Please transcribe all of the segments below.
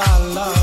my love.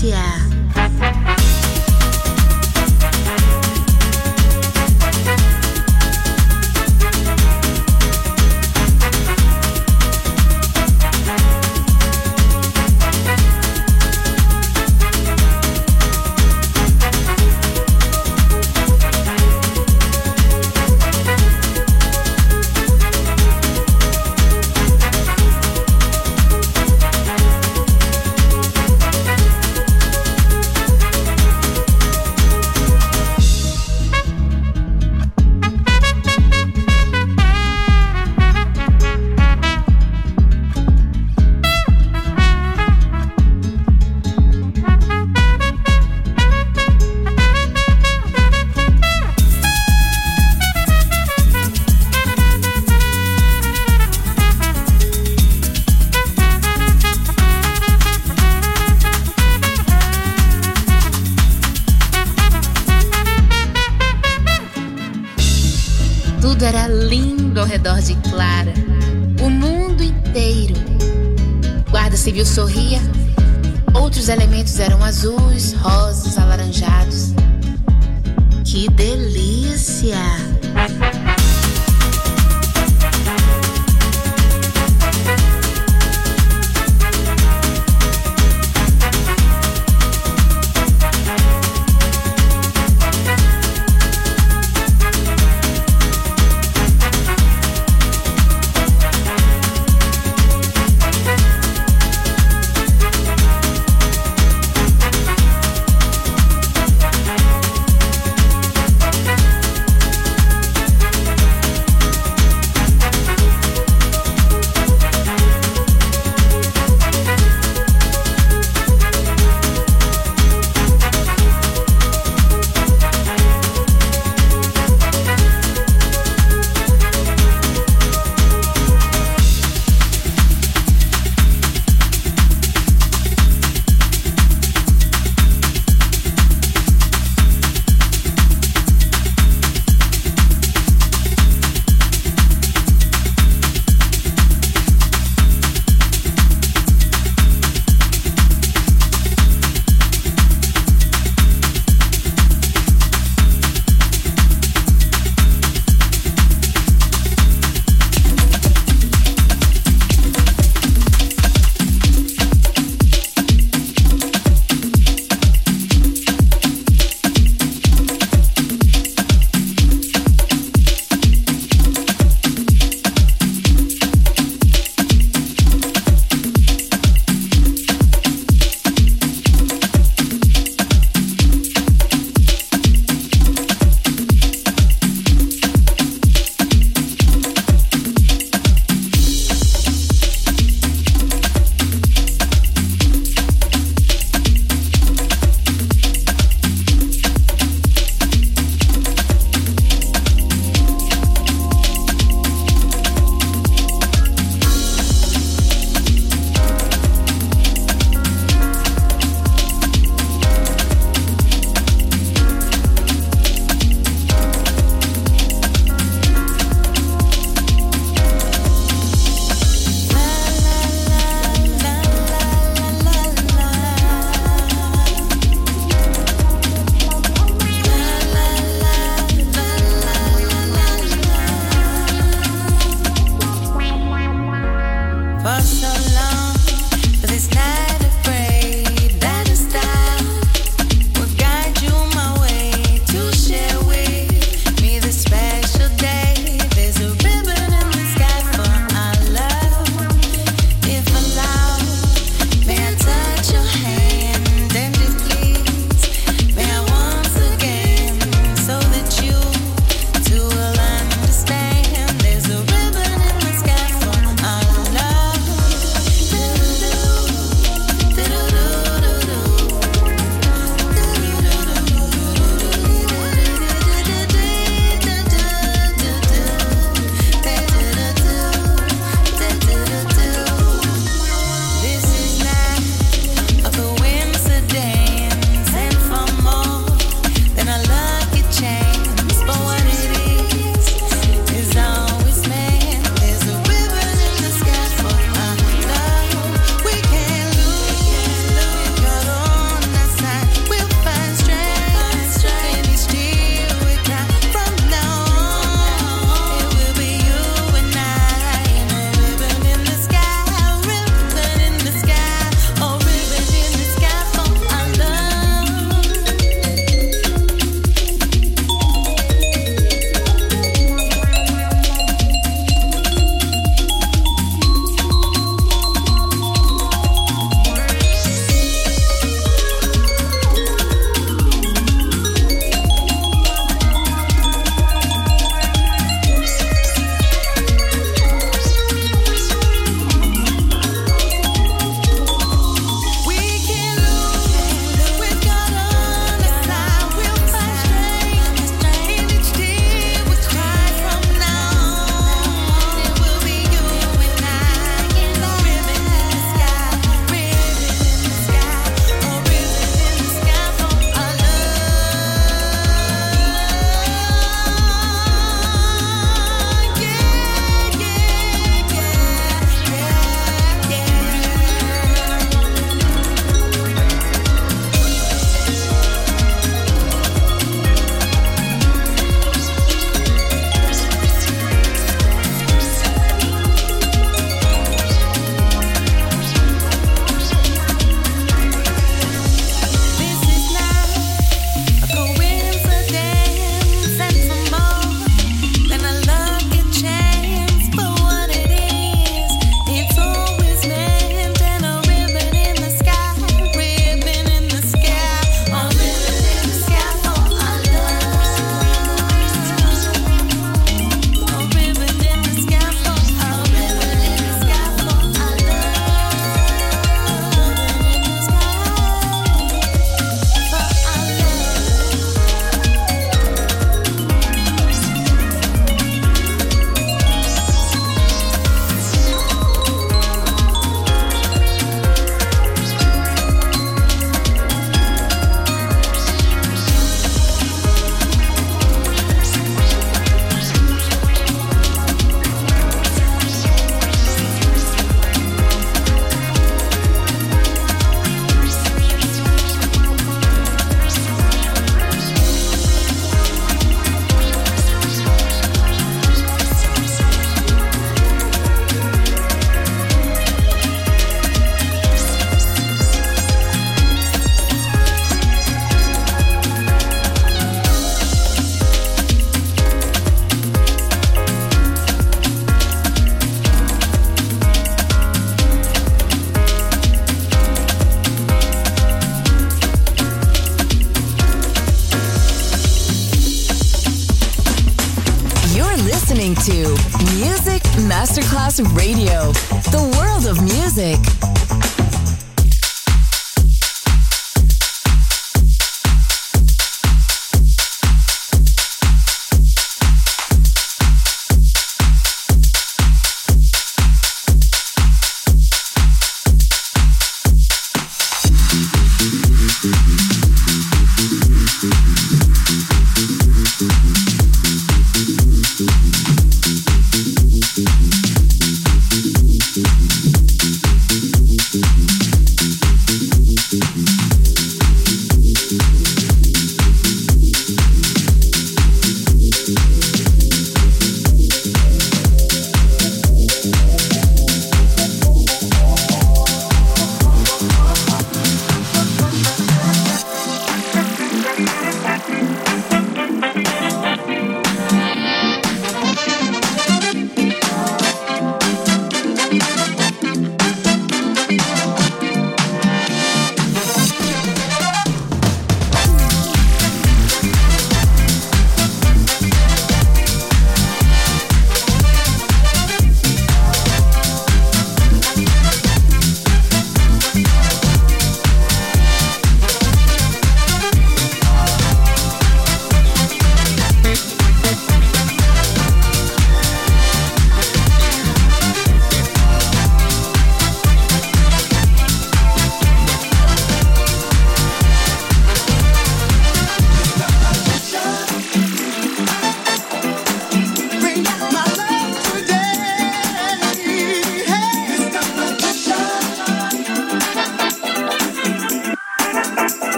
小姐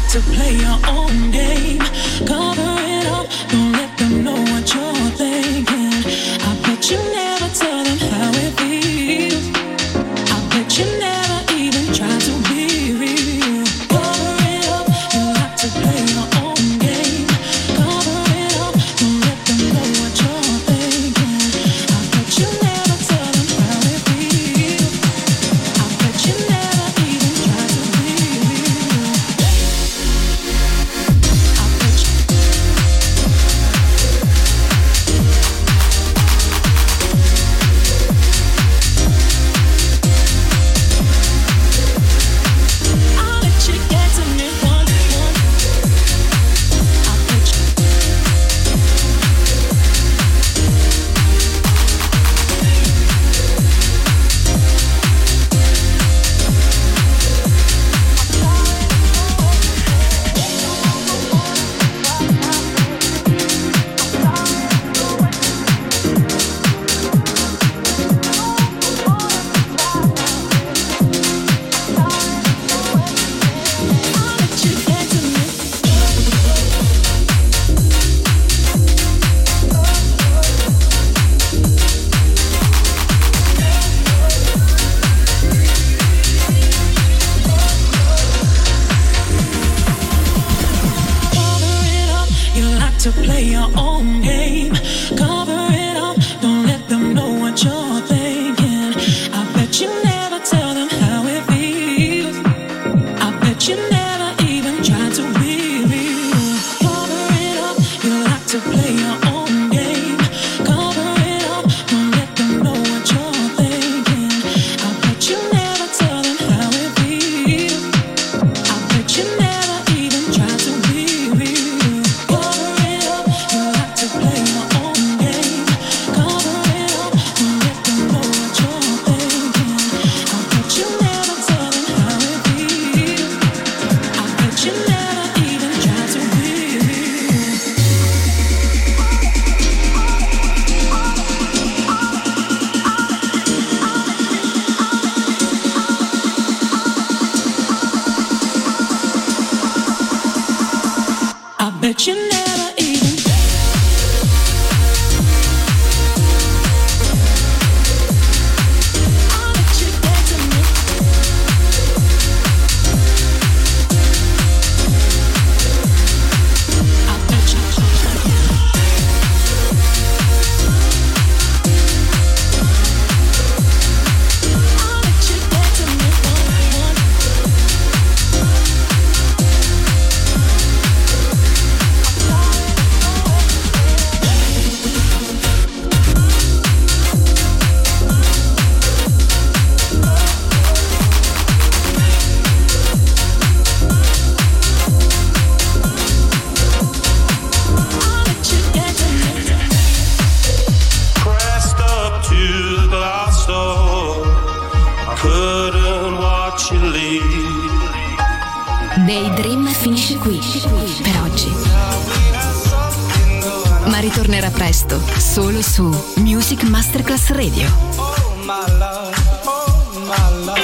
got to play your own game. Cover it up.